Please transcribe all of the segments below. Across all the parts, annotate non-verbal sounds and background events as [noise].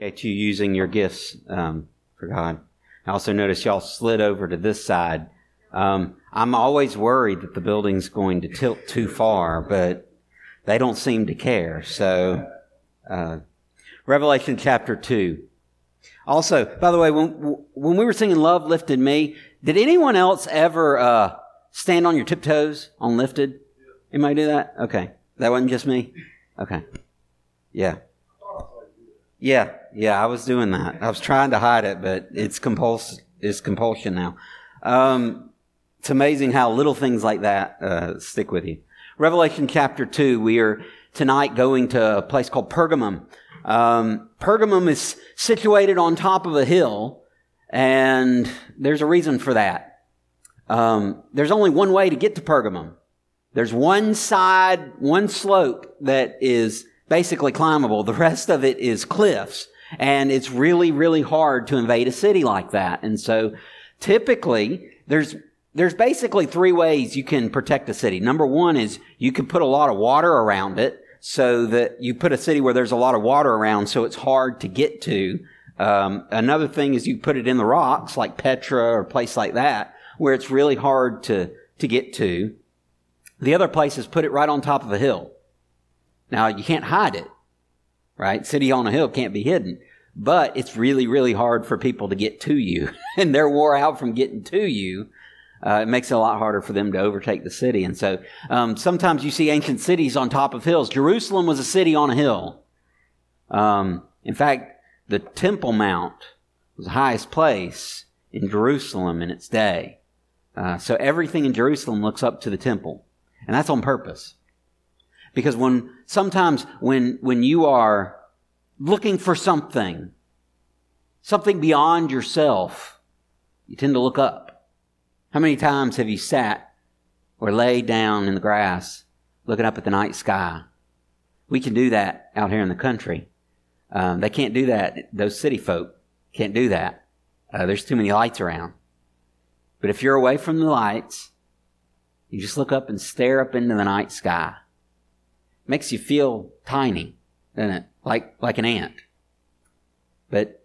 at you using your gifts um, for God. I also noticed y'all slid over to this side. Um, I'm always worried that the building's going to tilt too far, but they don't seem to care. So, uh, Revelation chapter 2. Also, by the way, when, when we were singing Love Lifted Me, did anyone else ever uh, stand on your tiptoes on Lifted? Anybody do that? Okay. That wasn't just me? Okay. Yeah. Yeah, yeah, I was doing that. I was trying to hide it, but it's compuls- it's compulsion now. Um, it's amazing how little things like that uh, stick with you. Revelation chapter 2, we are tonight going to a place called Pergamum. Um, Pergamum is situated on top of a hill, and there's a reason for that. Um, there's only one way to get to Pergamum. There's one side, one slope that is basically climbable. The rest of it is cliffs. And it's really, really hard to invade a city like that. And so typically there's, there's basically three ways you can protect a city. Number one is you can put a lot of water around it so that you put a city where there's a lot of water around so it's hard to get to. Um, another thing is you put it in the rocks like Petra or a place like that where it's really hard to, to get to. The other place is put it right on top of a hill. Now you can't hide it, right? City on a hill can't be hidden, but it's really, really hard for people to get to you [laughs] and they're wore out from getting to you uh, it makes it a lot harder for them to overtake the city. And so um, sometimes you see ancient cities on top of hills. Jerusalem was a city on a hill. Um, in fact, the Temple Mount was the highest place in Jerusalem in its day. Uh, so everything in Jerusalem looks up to the temple, and that's on purpose. Because when sometimes when when you are looking for something, something beyond yourself, you tend to look up. How many times have you sat or laid down in the grass looking up at the night sky? We can do that out here in the country. Um, they can't do that. Those city folk can't do that. Uh, there's too many lights around. But if you're away from the lights, you just look up and stare up into the night sky. Makes you feel tiny, doesn't it? Like, like an ant. But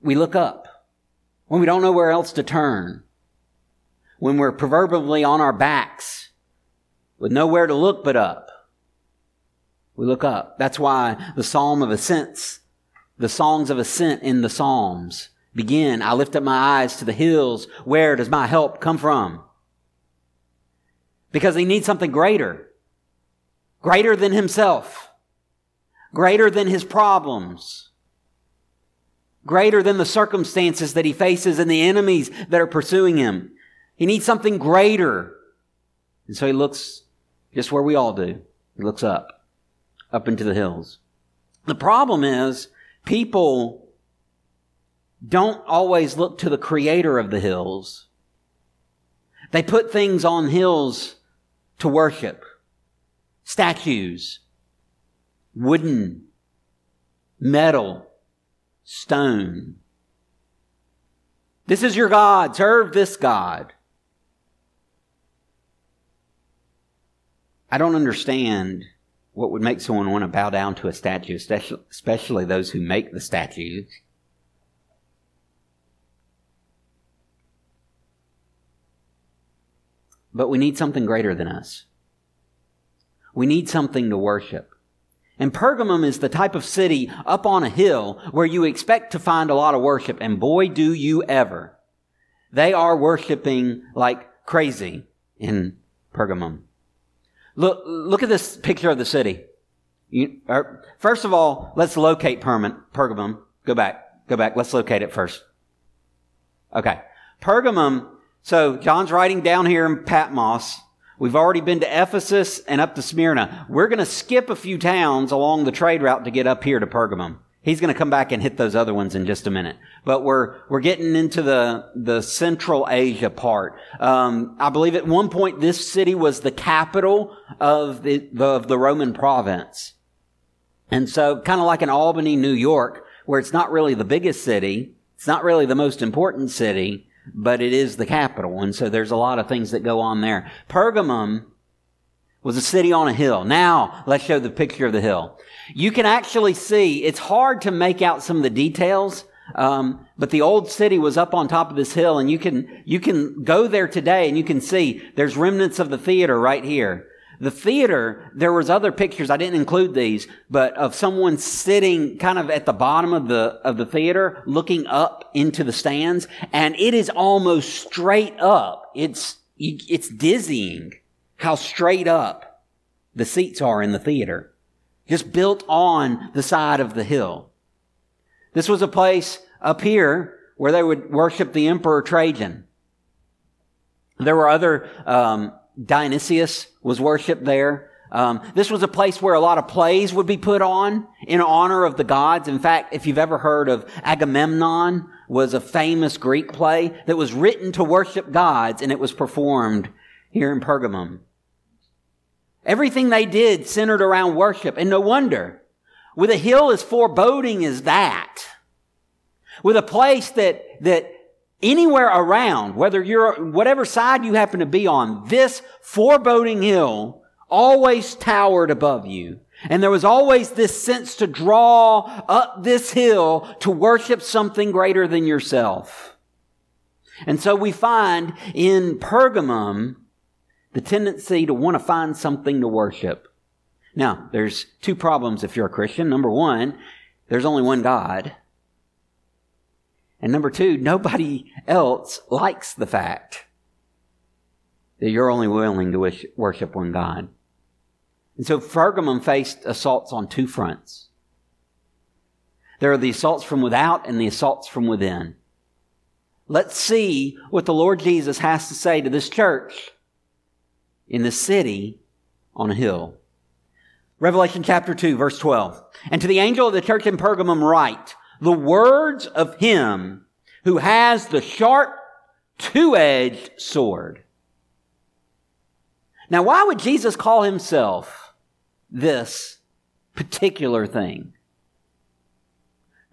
we look up when we don't know where else to turn when we're proverbially on our backs with nowhere to look but up. We look up. That's why the Psalm of Ascents, the songs of ascent in the Psalms begin, I lift up my eyes to the hills. Where does my help come from? Because he needs something greater. Greater than himself. Greater than his problems. Greater than the circumstances that he faces and the enemies that are pursuing him. He needs something greater. And so he looks just where we all do. He looks up, up into the hills. The problem is people don't always look to the creator of the hills. They put things on hills to worship. Statues, wooden, metal, stone. This is your God. Serve this God. I don't understand what would make someone want to bow down to a statue, especially those who make the statues. But we need something greater than us. We need something to worship. And Pergamum is the type of city up on a hill where you expect to find a lot of worship, and boy, do you ever. They are worshiping like crazy in Pergamum. Look, look at this picture of the city. You, er, first of all, let's locate Pergamum. Go back. Go back. Let's locate it first. Okay. Pergamum. So John's writing down here in Patmos. We've already been to Ephesus and up to Smyrna. We're going to skip a few towns along the trade route to get up here to Pergamum. He's going to come back and hit those other ones in just a minute. But we're, we're getting into the, the Central Asia part. Um, I believe at one point this city was the capital of the, of the Roman province. And so kind of like in Albany, New York, where it's not really the biggest city, it's not really the most important city, but it is the capital. And so there's a lot of things that go on there. Pergamum was a city on a hill. Now, let's show the picture of the hill. You can actually see, it's hard to make out some of the details, um, but the old city was up on top of this hill, and you can you can go there today, and you can see there's remnants of the theater right here. The theater, there was other pictures, I didn't include these, but of someone sitting kind of at the bottom of the, of the theater, looking up into the stands, and it is almost straight up. It's, it's dizzying how straight up the seats are in the theater. Just built on the side of the hill. This was a place up here where they would worship the Emperor Trajan. There were other um, Dionysius was worshipped there. Um, this was a place where a lot of plays would be put on in honor of the gods. In fact, if you've ever heard of Agamemnon, was a famous Greek play that was written to worship gods, and it was performed here in Pergamum. Everything they did centered around worship, and no wonder. With a hill as foreboding as that, with a place that that anywhere around, whether you're, whatever side you happen to be on, this foreboding hill always towered above you. And there was always this sense to draw up this hill to worship something greater than yourself. And so we find in Pergamum the tendency to want to find something to worship. Now, there's two problems if you're a Christian. Number one, there's only one God. And number two, nobody else likes the fact that you're only willing to worship one God. And so Pergamum faced assaults on two fronts. There are the assaults from without and the assaults from within. Let's see what the Lord Jesus has to say to this church in the city on a hill. Revelation chapter 2, verse 12. And to the angel of the church in Pergamum write, the words of him who has the sharp, two-edged sword. Now, why would Jesus call himself this particular thing?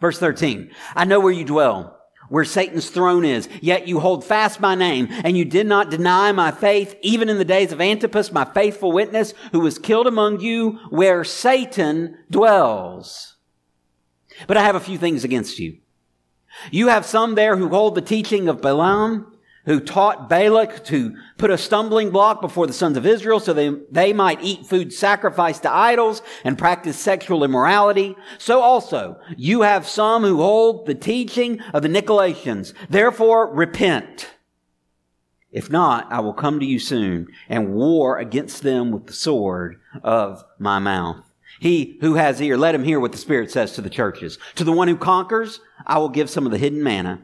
Verse 13, I know where you dwell, where Satan's throne is, yet you hold fast my name, and you did not deny my faith, even in the days of Antipas, my faithful witness, who was killed among you, where Satan dwells. But I have a few things against you. You have some there who hold the teaching of Balaam, who taught Balak to put a stumbling block before the sons of Israel so they, they might eat food sacrificed to idols and practice sexual immorality. So also, you have some who hold the teaching of the Nicolaitans. Therefore, repent. If not, I will come to you soon and war against them with the sword of my mouth. He who has ear, let him hear what the Spirit says to the churches. To the one who conquers, I will give some of the hidden manna,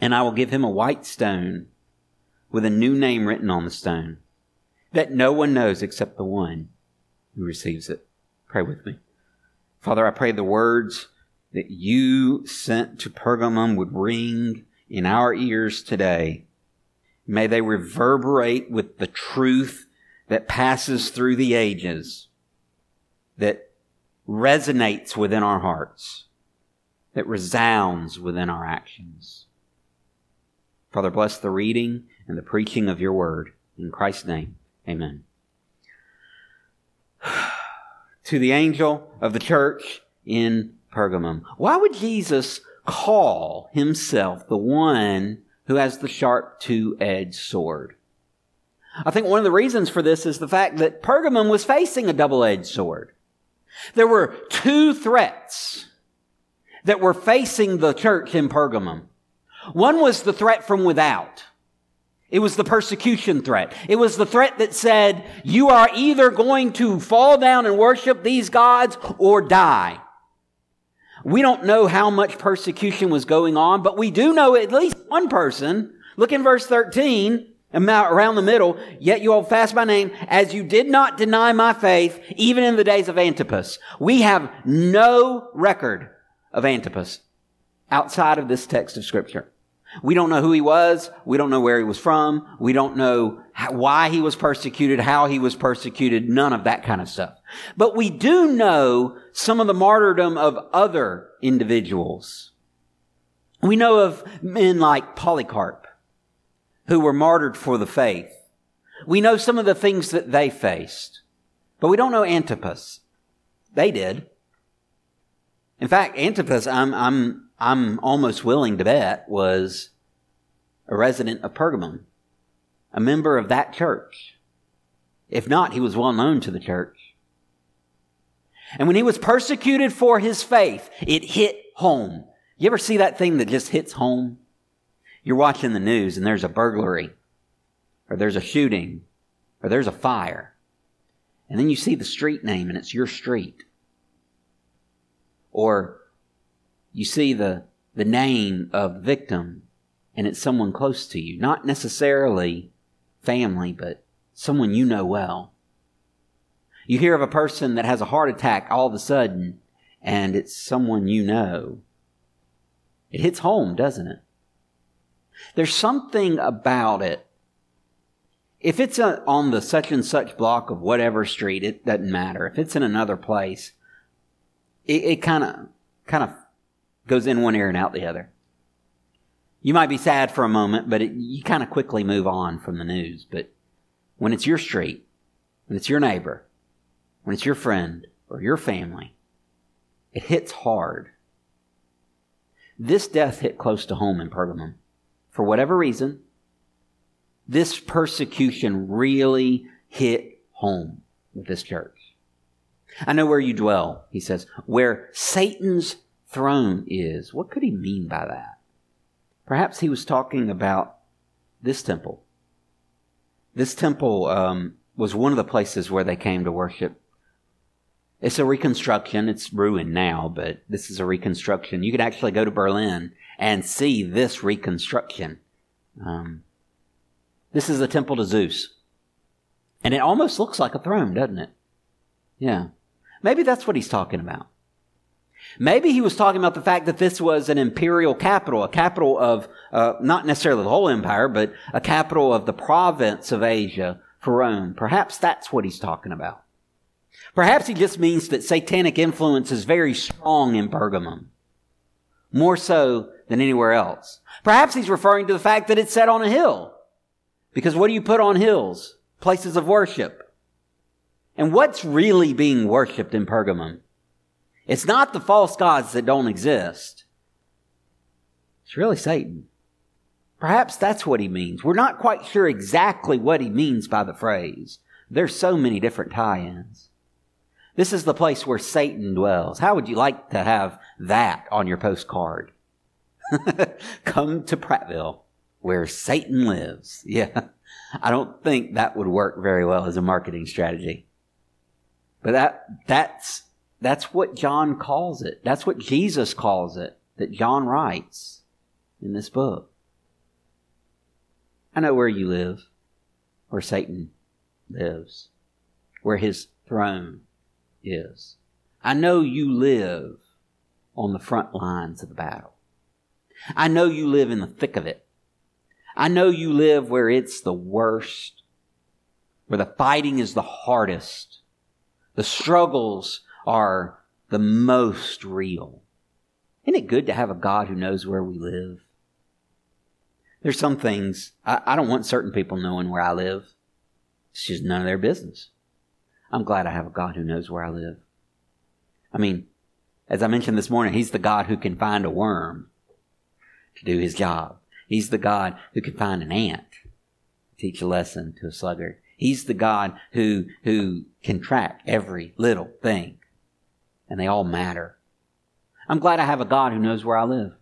and I will give him a white stone with a new name written on the stone that no one knows except the one who receives it. Pray with me. Father, I pray the words that you sent to Pergamum would ring in our ears today. May they reverberate with the truth that passes through the ages that resonates within our hearts, that resounds within our actions. Father, bless the reading and the preaching of your word. In Christ's name, amen. [sighs] to the angel of the church in Pergamum. Why would Jesus call himself the one who has the sharp two edged sword? I think one of the reasons for this is the fact that Pergamum was facing a double edged sword. There were two threats that were facing the church in Pergamum. One was the threat from without. It was the persecution threat. It was the threat that said, you are either going to fall down and worship these gods or die. We don't know how much persecution was going on, but we do know at least one person. Look in verse 13 around the middle, yet you hold fast my name, as you did not deny my faith, even in the days of Antipas. We have no record of Antipas outside of this text of scripture. We don't know who he was. We don't know where he was from. We don't know why he was persecuted, how he was persecuted, none of that kind of stuff. But we do know some of the martyrdom of other individuals. We know of men like Polycarp, who were martyred for the faith. We know some of the things that they faced, but we don't know Antipas. They did. In fact, Antipas, I'm, I'm, I'm almost willing to bet, was a resident of Pergamum, a member of that church. If not, he was well known to the church. And when he was persecuted for his faith, it hit home. You ever see that thing that just hits home? You're watching the news and there's a burglary, or there's a shooting, or there's a fire. And then you see the street name and it's your street. Or you see the, the name of the victim and it's someone close to you. Not necessarily family, but someone you know well. You hear of a person that has a heart attack all of a sudden and it's someone you know. It hits home, doesn't it? There's something about it. If it's a, on the such and such block of whatever street, it doesn't matter. If it's in another place, it kind of kind of goes in one ear and out the other. You might be sad for a moment, but it, you kind of quickly move on from the news. But when it's your street, when it's your neighbor, when it's your friend or your family, it hits hard. This death hit close to home in Pergamum. For whatever reason, this persecution really hit home with this church. I know where you dwell, he says, where Satan's throne is. What could he mean by that? Perhaps he was talking about this temple. This temple um, was one of the places where they came to worship. It's a reconstruction. It's ruined now, but this is a reconstruction. You could actually go to Berlin and see this reconstruction. Um, this is the temple to Zeus. And it almost looks like a throne, doesn't it? Yeah. Maybe that's what he's talking about. Maybe he was talking about the fact that this was an imperial capital, a capital of, uh, not necessarily the whole empire, but a capital of the province of Asia for Rome. Perhaps that's what he's talking about. Perhaps he just means that satanic influence is very strong in Pergamum. More so than anywhere else. Perhaps he's referring to the fact that it's set on a hill. Because what do you put on hills? Places of worship. And what's really being worshiped in Pergamum? It's not the false gods that don't exist. It's really Satan. Perhaps that's what he means. We're not quite sure exactly what he means by the phrase. There's so many different tie-ins. This is the place where Satan dwells. How would you like to have that on your postcard? [laughs] Come to Prattville, where Satan lives. Yeah. I don't think that would work very well as a marketing strategy. But that, that's, that's what John calls it. That's what Jesus calls it, that John writes in this book. I know where you live, where Satan lives, where his throne is. I know you live on the front lines of the battle. I know you live in the thick of it. I know you live where it's the worst, where the fighting is the hardest, the struggles are the most real. Isn't it good to have a God who knows where we live? There's some things, I, I don't want certain people knowing where I live. It's just none of their business. I'm glad I have a God who knows where I live. I mean, as I mentioned this morning, He's the God who can find a worm to do His job. He's the God who can find an ant teach a lesson to a sluggard. He's the God who, who can track every little thing. And they all matter. I'm glad I have a God who knows where I live,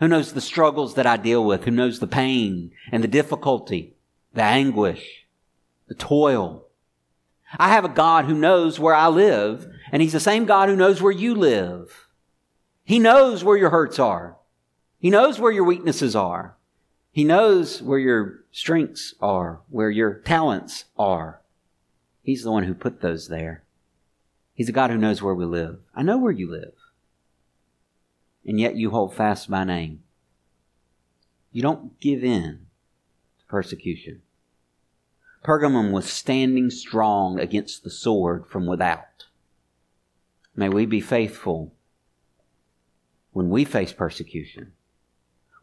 who knows the struggles that I deal with, who knows the pain and the difficulty, the anguish, the toil. I have a God who knows where I live, and He's the same God who knows where you live. He knows where your hurts are. He knows where your weaknesses are. He knows where your strengths are, where your talents are. He's the one who put those there. He's a God who knows where we live. I know where you live. And yet you hold fast my name. You don't give in to persecution. Pergamum was standing strong against the sword from without. May we be faithful when we face persecution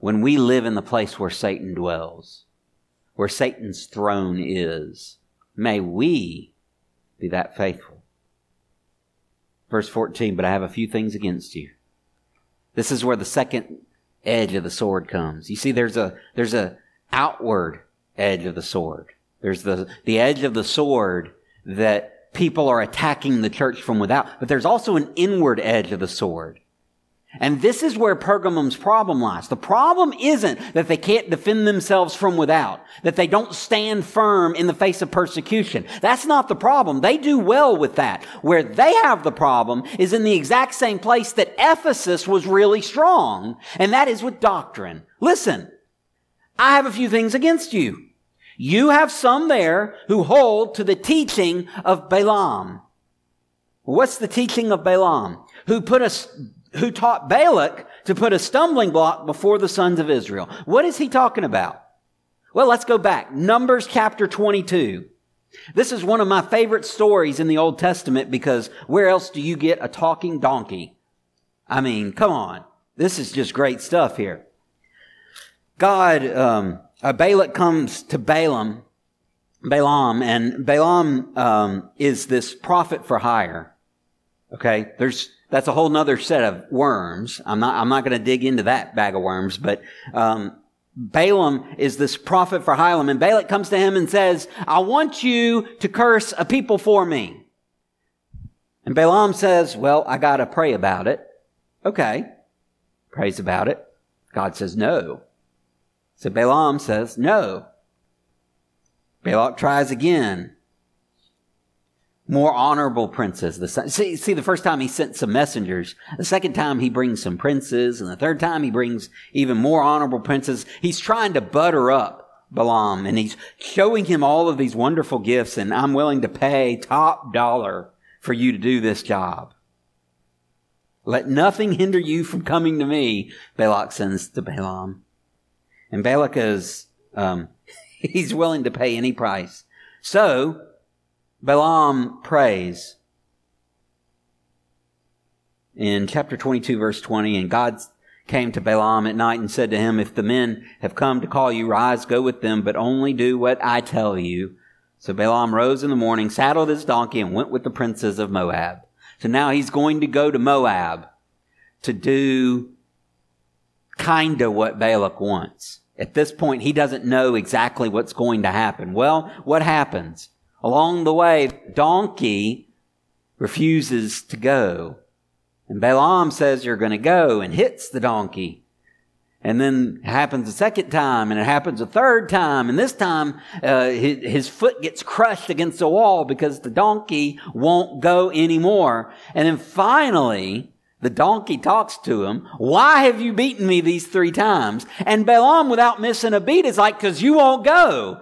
when we live in the place where Satan dwells, where Satan's throne is. May we be that faithful. Verse 14, but I have a few things against you. This is where the second edge of the sword comes. You see, there's a, there's a outward edge of the sword. There's the, the edge of the sword that people are attacking the church from without, but there's also an inward edge of the sword. And this is where Pergamum's problem lies. The problem isn't that they can't defend themselves from without, that they don't stand firm in the face of persecution. That's not the problem. They do well with that. Where they have the problem is in the exact same place that Ephesus was really strong, and that is with doctrine. Listen, I have a few things against you. You have some there who hold to the teaching of Balaam. What's the teaching of Balaam? Who put us who taught Balak to put a stumbling block before the sons of Israel. What is he talking about? Well, let's go back. Numbers chapter 22. This is one of my favorite stories in the Old Testament because where else do you get a talking donkey? I mean, come on. This is just great stuff here. God, um, uh, Balak comes to Balaam, Balaam, and Balaam um, is this prophet for hire. Okay, there's that's a whole nother set of worms. I'm not, I'm not going to dig into that bag of worms, but, um, Balaam is this prophet for Hiram, and Balak comes to him and says, I want you to curse a people for me. And Balaam says, Well, I gotta pray about it. Okay. Prays about it. God says no. So Balaam says no. Balak tries again more honorable princes. The see, see, the first time he sent some messengers. The second time he brings some princes, and the third time he brings even more honorable princes. He's trying to butter up Balaam, and he's showing him all of these wonderful gifts, and I'm willing to pay top dollar for you to do this job. Let nothing hinder you from coming to me, Balak sends to Balaam. And Balak is, um, [laughs] he's willing to pay any price. So, Balaam prays in chapter 22 verse 20 and God came to Balaam at night and said to him, if the men have come to call you, rise, go with them, but only do what I tell you. So Balaam rose in the morning, saddled his donkey, and went with the princes of Moab. So now he's going to go to Moab to do kinda what Balak wants. At this point, he doesn't know exactly what's going to happen. Well, what happens? Along the way, donkey refuses to go. And Balaam says, You're going to go, and hits the donkey. And then it happens a second time, and it happens a third time, and this time uh, his, his foot gets crushed against the wall because the donkey won't go anymore. And then finally, the donkey talks to him. Why have you beaten me these three times? And Balaam, without missing a beat, is like, because you won't go.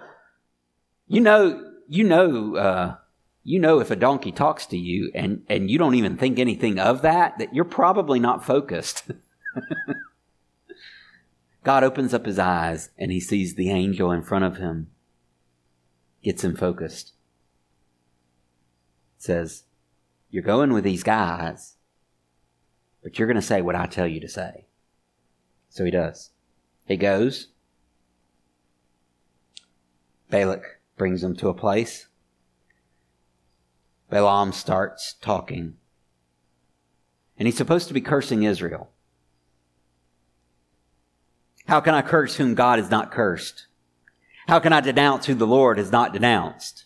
You know, you know, uh, you know, if a donkey talks to you and, and you don't even think anything of that, that you're probably not focused. [laughs] God opens up his eyes and he sees the angel in front of him, gets him focused. Says, You're going with these guys, but you're going to say what I tell you to say. So he does. He goes. Balak brings them to a place. Balaam starts talking. And he's supposed to be cursing Israel. How can I curse whom God has not cursed? How can I denounce who the Lord has not denounced?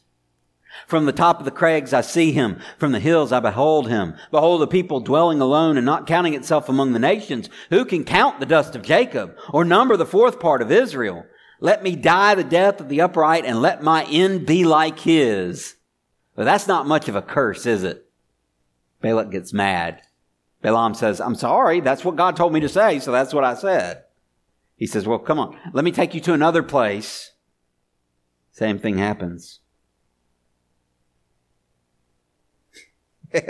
From the top of the crags I see him. From the hills I behold him. Behold the people dwelling alone and not counting itself among the nations. Who can count the dust of Jacob or number the fourth part of Israel? Let me die the death of the upright and let my end be like his. But that's not much of a curse, is it? Balak gets mad. Balaam says, I'm sorry. That's what God told me to say. So that's what I said. He says, well, come on. Let me take you to another place. Same thing happens. [laughs] this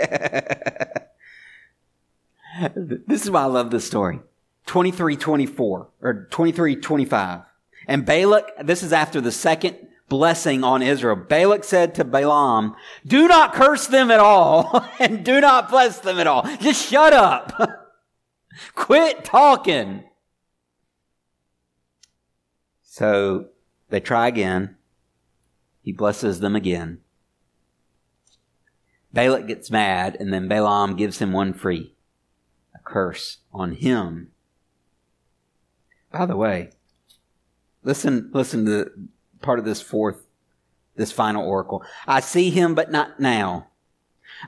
is why I love this story. 2324 or 2325. And Balak, this is after the second blessing on Israel. Balak said to Balaam, do not curse them at all [laughs] and do not bless them at all. Just shut up. [laughs] Quit talking. So They try again. He blesses them again. Balak gets mad, and then Balaam gives him one free a curse on him. By the way, listen, listen to part of this fourth, this final oracle. I see him, but not now.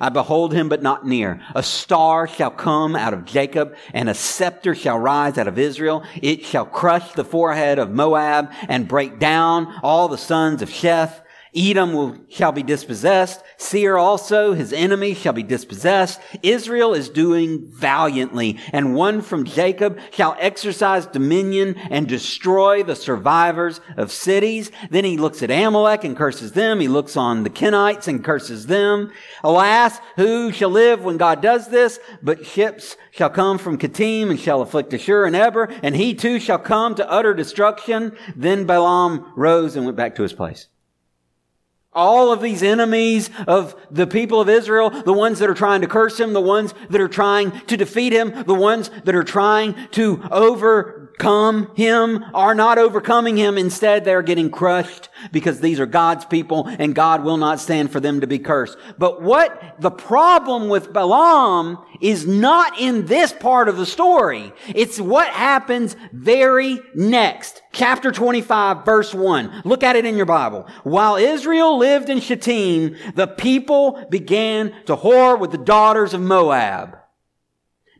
I behold him, but not near. A star shall come out of Jacob, and a scepter shall rise out of Israel. It shall crush the forehead of Moab and break down all the sons of Sheth. Edom will, shall be dispossessed. Seir also, his enemy, shall be dispossessed. Israel is doing valiantly, and one from Jacob shall exercise dominion and destroy the survivors of cities. Then he looks at Amalek and curses them. He looks on the Kenites and curses them. Alas, who shall live when God does this? But ships shall come from Kittim and shall afflict Ashur and Eber, and he too shall come to utter destruction. Then Balaam rose and went back to his place all of these enemies of the people of Israel, the ones that are trying to curse him, the ones that are trying to defeat him, the ones that are trying to overcome him are not overcoming him. Instead, they're getting crushed because these are God's people and God will not stand for them to be cursed. But what the problem with Balaam is not in this part of the story. It's what happens very next. Chapter 25, verse 1. Look at it in your Bible. While Israel lived in Shittim, the people began to whore with the daughters of Moab.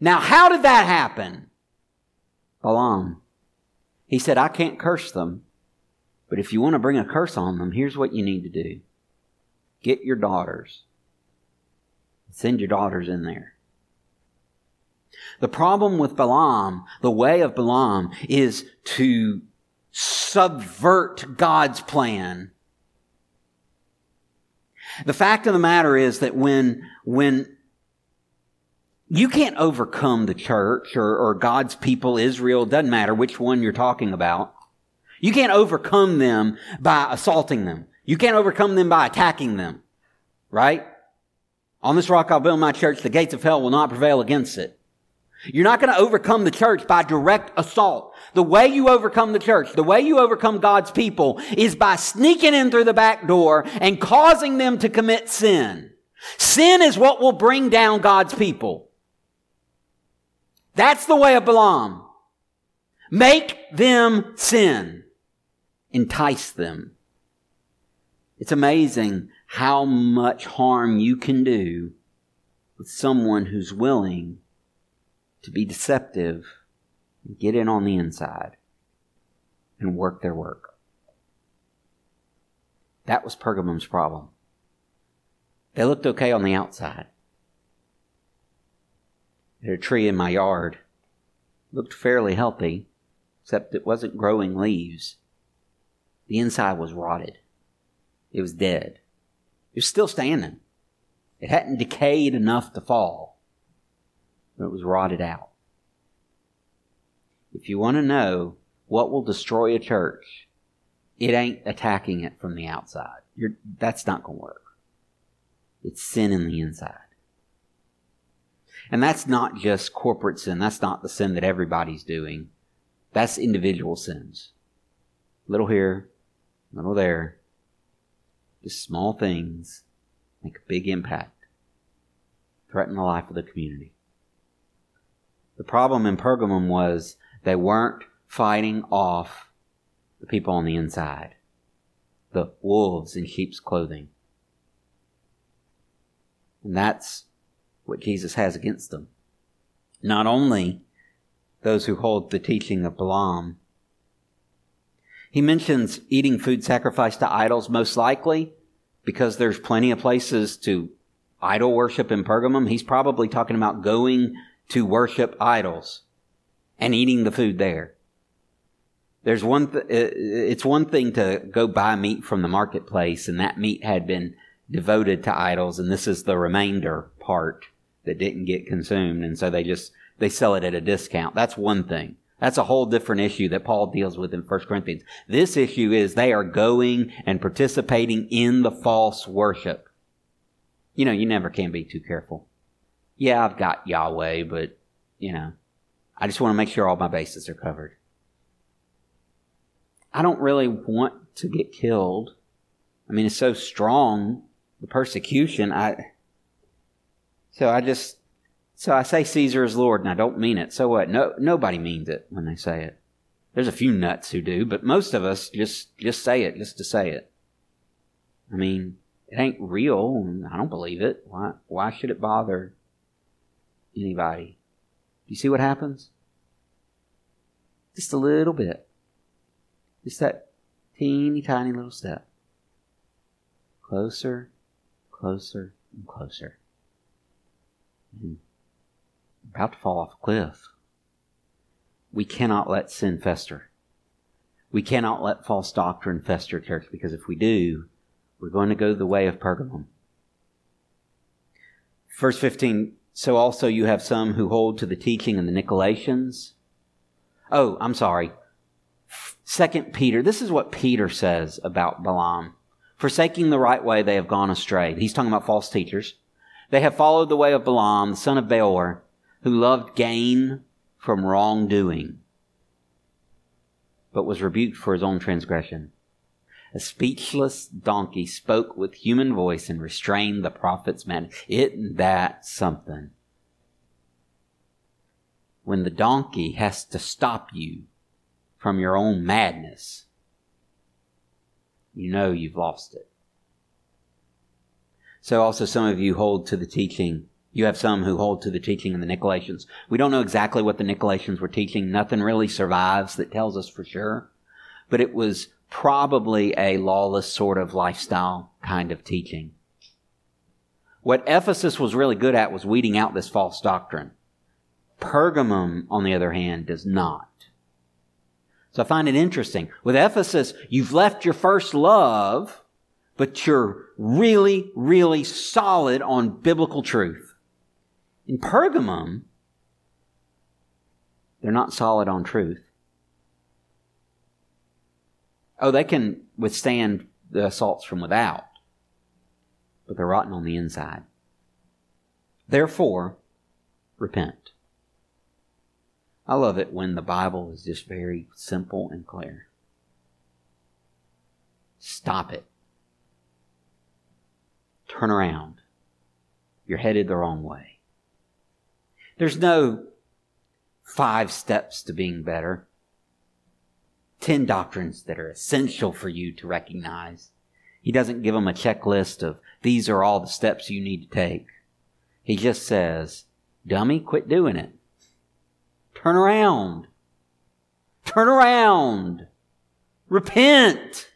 Now, how did that happen? Balaam. He said, I can't curse them, but if you want to bring a curse on them, here's what you need to do. Get your daughters. Send your daughters in there. The problem with Balaam, the way of Balaam, is to subvert God's plan. The fact of the matter is that when, when you can't overcome the church or, or God's people, Israel, doesn't matter which one you're talking about. You can't overcome them by assaulting them. You can't overcome them by attacking them. Right? On this rock I'll build my church. The gates of hell will not prevail against it. You're not going to overcome the church by direct assault. The way you overcome the church, the way you overcome God's people is by sneaking in through the back door and causing them to commit sin. Sin is what will bring down God's people. That's the way of Balaam. Make them sin. Entice them. It's amazing how much harm you can do with someone who's willing to be deceptive and get in on the inside and work their work. That was Pergamum's problem. They looked okay on the outside. There a tree in my yard. Looked fairly healthy, except it wasn't growing leaves. The inside was rotted. It was dead. It was still standing. It hadn't decayed enough to fall it was rotted out. If you want to know what will destroy a church, it ain't attacking it from the outside. You're, that's not going to work. It's sin in the inside. And that's not just corporate sin. That's not the sin that everybody's doing. That's individual sins. Little here, little there. Just small things make a big impact. Threaten the life of the community. The problem in Pergamum was they weren't fighting off the people on the inside, the wolves in sheep's clothing. And that's what Jesus has against them. Not only those who hold the teaching of Balaam, he mentions eating food sacrificed to idols most likely because there's plenty of places to idol worship in Pergamum. He's probably talking about going to worship idols and eating the food there. There's one, th- it's one thing to go buy meat from the marketplace and that meat had been devoted to idols and this is the remainder part that didn't get consumed and so they just, they sell it at a discount. That's one thing. That's a whole different issue that Paul deals with in 1 Corinthians. This issue is they are going and participating in the false worship. You know, you never can be too careful yeah, I've got Yahweh, but, you know, I just want to make sure all my bases are covered. I don't really want to get killed. I mean, it's so strong, the persecution. I, so I just, so I say Caesar is Lord and I don't mean it. So what? No, nobody means it when they say it. There's a few nuts who do, but most of us just, just say it just to say it. I mean, it ain't real. and I don't believe it. Why, why should it bother anybody? Do you see what happens? Just a little bit. Just that teeny tiny little step. Closer, closer, and closer. And about to fall off a cliff. We cannot let sin fester. We cannot let false doctrine fester, church, because if we do, we're going to go the way of Pergamum. Verse 15 So also you have some who hold to the teaching of the Nicolaitans. Oh, I'm sorry. Second Peter, this is what Peter says about Balaam. Forsaking the right way, they have gone astray. He's talking about false teachers. They have followed the way of Balaam, the son of Beor, who loved gain from wrongdoing, but was rebuked for his own transgression. A speechless donkey spoke with human voice and restrained the prophet's man. Isn't that something? When the donkey has to stop you from your own madness, you know you've lost it. So also some of you hold to the teaching. You have some who hold to the teaching of the Nicolaitans. We don't know exactly what the Nicolaitans were teaching. Nothing really survives that tells us for sure. But it was probably a lawless sort of lifestyle kind of teaching. What Ephesus was really good at was weeding out this false doctrine. Pergamum, on the other hand, does not. So I find it interesting. With Ephesus, you've left your first love, but you're really, really solid on biblical truth. In Pergamum, they're not solid on truth. Oh, they can withstand the assaults from without, but they're rotten on the inside. Therefore, repent. I love it when the Bible is just very simple and clear. Stop it. Turn around. You're headed the wrong way. There's no five steps to being better. 10 doctrines that are essential for you to recognize. He doesn't give them a checklist of these are all the steps you need to take. He just says, dummy, quit doing it. Turn around. Turn around. Repent.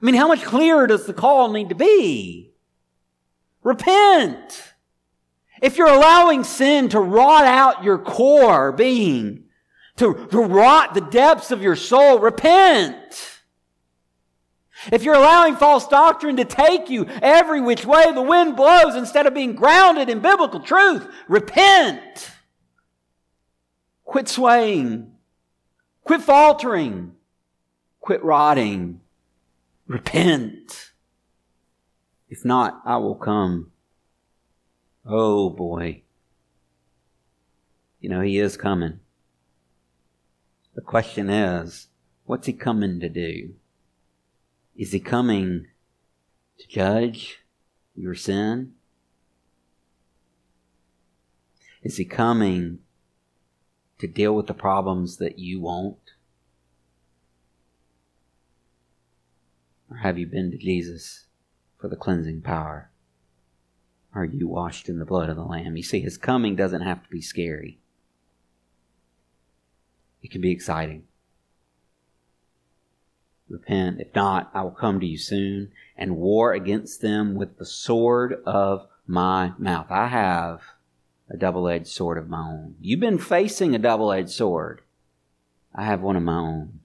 I mean, how much clearer does the call need to be? Repent. If you're allowing sin to rot out your core being, to, to rot the depths of your soul, repent. If you're allowing false doctrine to take you every which way the wind blows instead of being grounded in biblical truth, repent. Quit swaying. Quit faltering. Quit rotting. Repent. If not, I will come. Oh boy. You know, he is coming. The question is, what's he coming to do? Is he coming to judge your sin? Is he coming to deal with the problems that you won't? Or have you been to Jesus for the cleansing power? Are you washed in the blood of the Lamb? You see, his coming doesn't have to be scary it can be exciting. Repent. If not, I will come to you soon and war against them with the sword of my mouth. I have a double edged sword of my own. You've been facing a double edged sword. I have one of my own.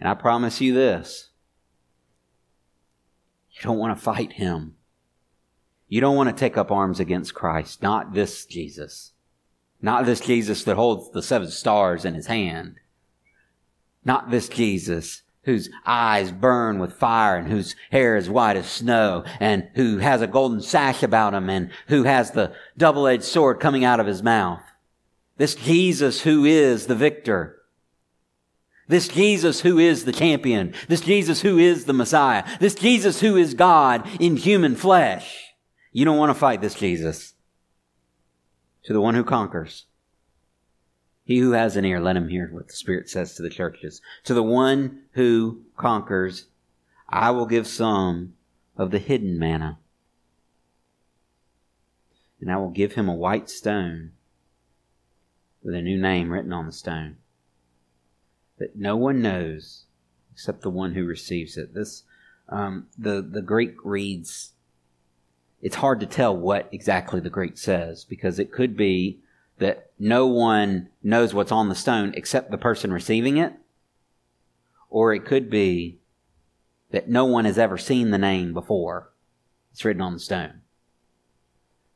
And I promise you this you don't want to fight him. You don't want to take up arms against Christ, not this Jesus. Not this Jesus that holds the seven stars in his hand. Not this Jesus whose eyes burn with fire and whose hair is white as snow and who has a golden sash about him and who has the double-edged sword coming out of his mouth. This Jesus who is the victor. This Jesus who is the champion. This Jesus who is the Messiah. This Jesus who is God in human flesh. You don't want to fight this Jesus. To the one who conquers. He who has an ear, let him hear what the Spirit says to the churches. To the one who conquers, I will give some of the hidden manna. And I will give him a white stone with a new name written on the stone that no one knows except the one who receives it. This, um, the, the Greek reads, it's hard to tell what exactly the Greek says because it could be that no one knows what's on the stone except the person receiving it, or it could be that no one has ever seen the name before. It's written on the stone.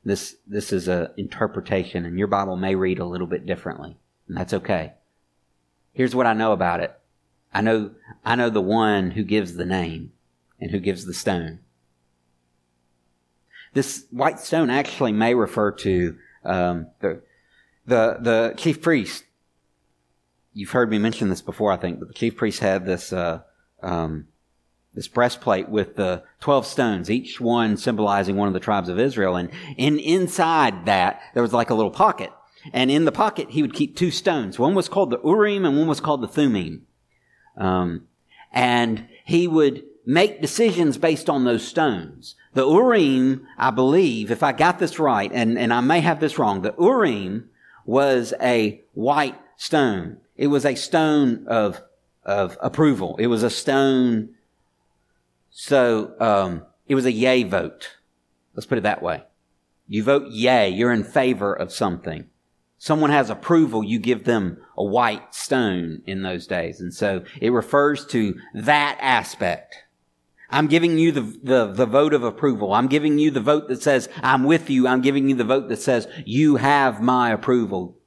This, this is an interpretation, and your Bible may read a little bit differently, and that's okay. Here's what I know about it. I know, I know the one who gives the name and who gives the stone. This white stone actually may refer to um, the, the the chief priest. You've heard me mention this before, I think, but the chief priest had this uh, um, this breastplate with the 12 stones, each one symbolizing one of the tribes of Israel. And, and inside that, there was like a little pocket. And in the pocket, he would keep two stones. One was called the Urim and one was called the Thummim. Um, and he would make decisions based on those stones. The Urim, I believe, if I got this right, and, and I may have this wrong, the Urim was a white stone. It was a stone of, of approval. It was a stone so um, it was a yay vote. Let's put it that way. You vote yay, you're in favor of something. Someone has approval, you give them a white stone in those days. And so it refers to that aspect. I'm giving you the, the, the, vote of approval. I'm giving you the vote that says, I'm with you. I'm giving you the vote that says, you have my approval.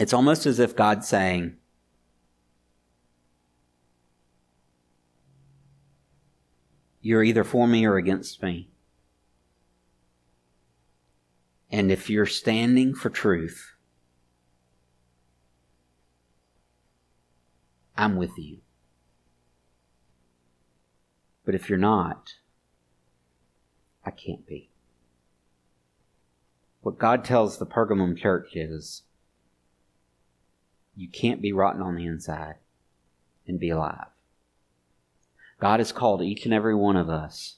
It's almost as if God's saying, You're either for me or against me. And if you're standing for truth, I'm with you. But if you're not, I can't be. What God tells the Pergamum church is you can't be rotten on the inside and be alive. God has called each and every one of us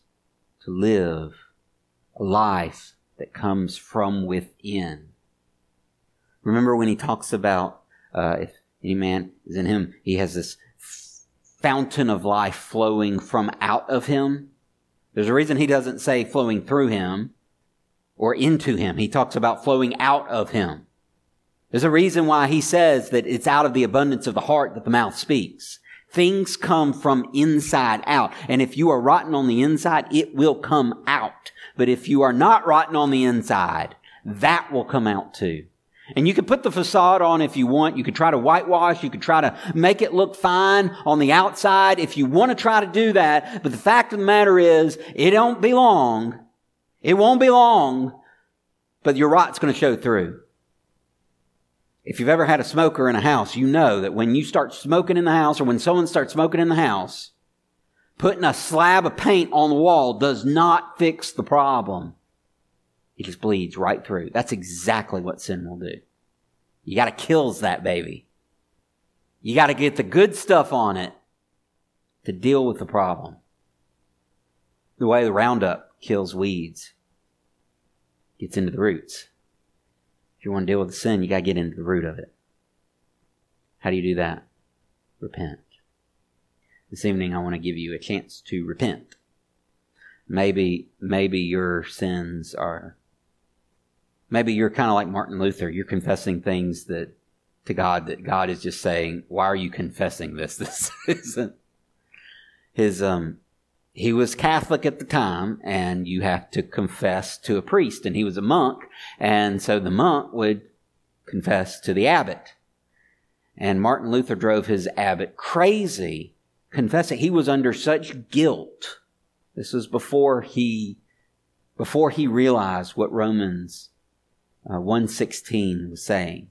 to live a life that comes from within. Remember when he talks about uh, if any man is in him, he has this fountain of life flowing from out of him. There's a reason he doesn't say flowing through him or into him. He talks about flowing out of him. There's a reason why he says that it's out of the abundance of the heart that the mouth speaks. Things come from inside out. And if you are rotten on the inside, it will come out. But if you are not rotten on the inside, that will come out too. And you can put the facade on if you want. You could try to whitewash. You could try to make it look fine on the outside if you want to try to do that. But the fact of the matter is, it don't be long. It won't be long, but your rot's going to show through. If you've ever had a smoker in a house, you know that when you start smoking in the house or when someone starts smoking in the house, putting a slab of paint on the wall does not fix the problem. It just bleeds right through. That's exactly what sin will do. You gotta kills that baby. You gotta get the good stuff on it to deal with the problem. The way the Roundup kills weeds gets into the roots. If you want to deal with the sin, you got to get into the root of it. How do you do that? Repent. This evening, I want to give you a chance to repent. Maybe, maybe your sins are, maybe you're kind of like Martin Luther. You're confessing things that, to God, that God is just saying, why are you confessing this? [laughs] This isn't his, um, he was Catholic at the time, and you have to confess to a priest, and he was a monk, and so the monk would confess to the abbot. And Martin Luther drove his abbot crazy, confessing he was under such guilt. This was before he, before he realized what Romans uh, 116 was saying.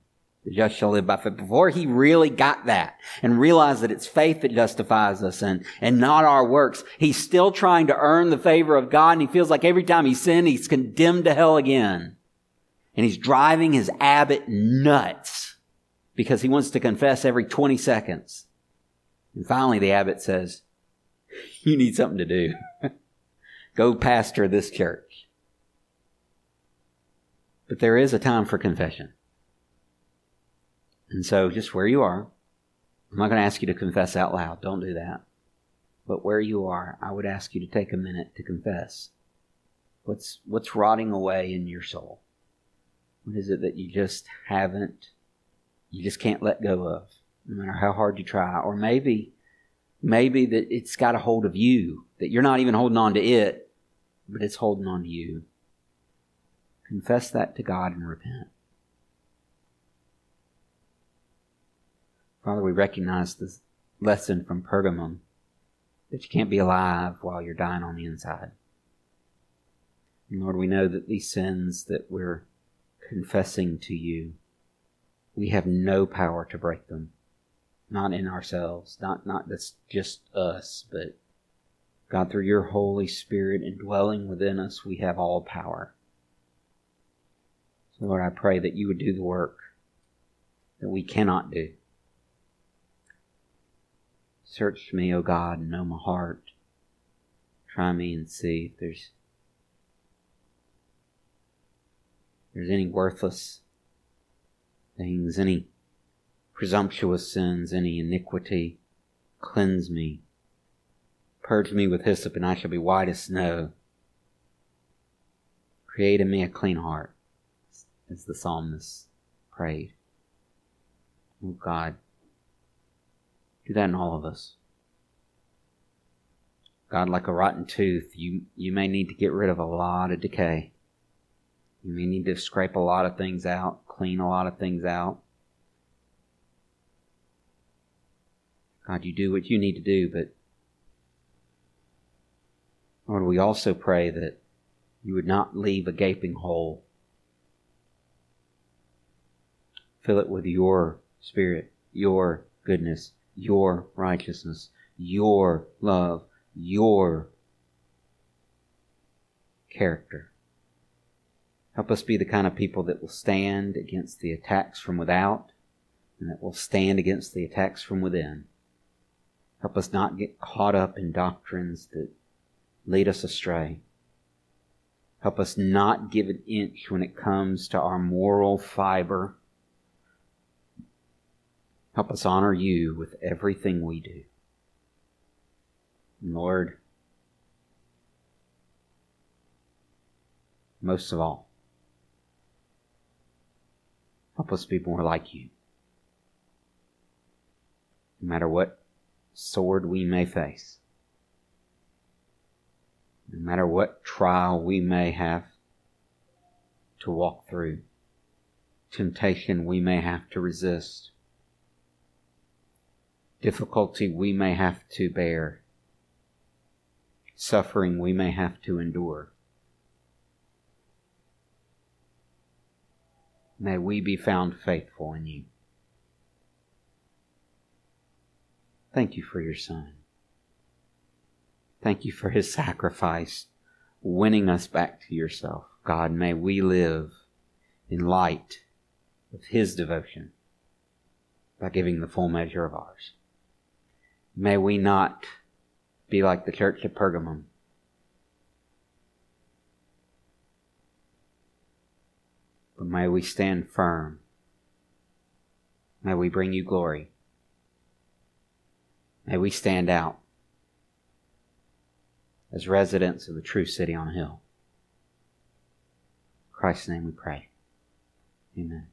The just shall live by faith. Before he really got that and realized that it's faith that justifies us and, and not our works, he's still trying to earn the favor of God and he feels like every time he sins, he's condemned to hell again. And he's driving his abbot nuts because he wants to confess every 20 seconds. And finally the abbot says, [laughs] you need something to do. [laughs] Go pastor this church. But there is a time for confession. And so, just where you are, I'm not going to ask you to confess out loud. Don't do that. But where you are, I would ask you to take a minute to confess. What's, what's rotting away in your soul? What is it that you just haven't, you just can't let go of, no matter how hard you try? Or maybe, maybe that it's got a hold of you, that you're not even holding on to it, but it's holding on to you. Confess that to God and repent. Father, we recognize this lesson from Pergamum that you can't be alive while you're dying on the inside. And Lord, we know that these sins that we're confessing to you, we have no power to break them. Not in ourselves, not, not that's just us, but God, through your Holy Spirit indwelling within us, we have all power. So Lord, I pray that you would do the work that we cannot do. Search me, O God, and know my heart. Try me and see if there's there's any worthless things, any presumptuous sins, any iniquity. Cleanse me. Purge me with hyssop, and I shall be white as snow. Create in me a clean heart, as the psalmist prayed. Oh God, do that in all of us. God, like a rotten tooth, you, you may need to get rid of a lot of decay. You may need to scrape a lot of things out, clean a lot of things out. God, you do what you need to do, but Lord, we also pray that you would not leave a gaping hole. Fill it with your spirit, your goodness, your righteousness, your love, your character. Help us be the kind of people that will stand against the attacks from without and that will stand against the attacks from within. Help us not get caught up in doctrines that lead us astray. Help us not give an inch when it comes to our moral fiber Help us honor you with everything we do. Lord, most of all, help us be more like you. No matter what sword we may face, no matter what trial we may have to walk through, temptation we may have to resist, difficulty we may have to bear, suffering we may have to endure. May we be found faithful in you. Thank you for your Son. Thank you for his sacrifice, winning us back to yourself. God, may we live in light of his devotion by giving the full measure of ours. May we not be like the church of Pergamum. But may we stand firm. May we bring you glory. May we stand out as residents of the true city on a hill. In Christ's name we pray. Amen.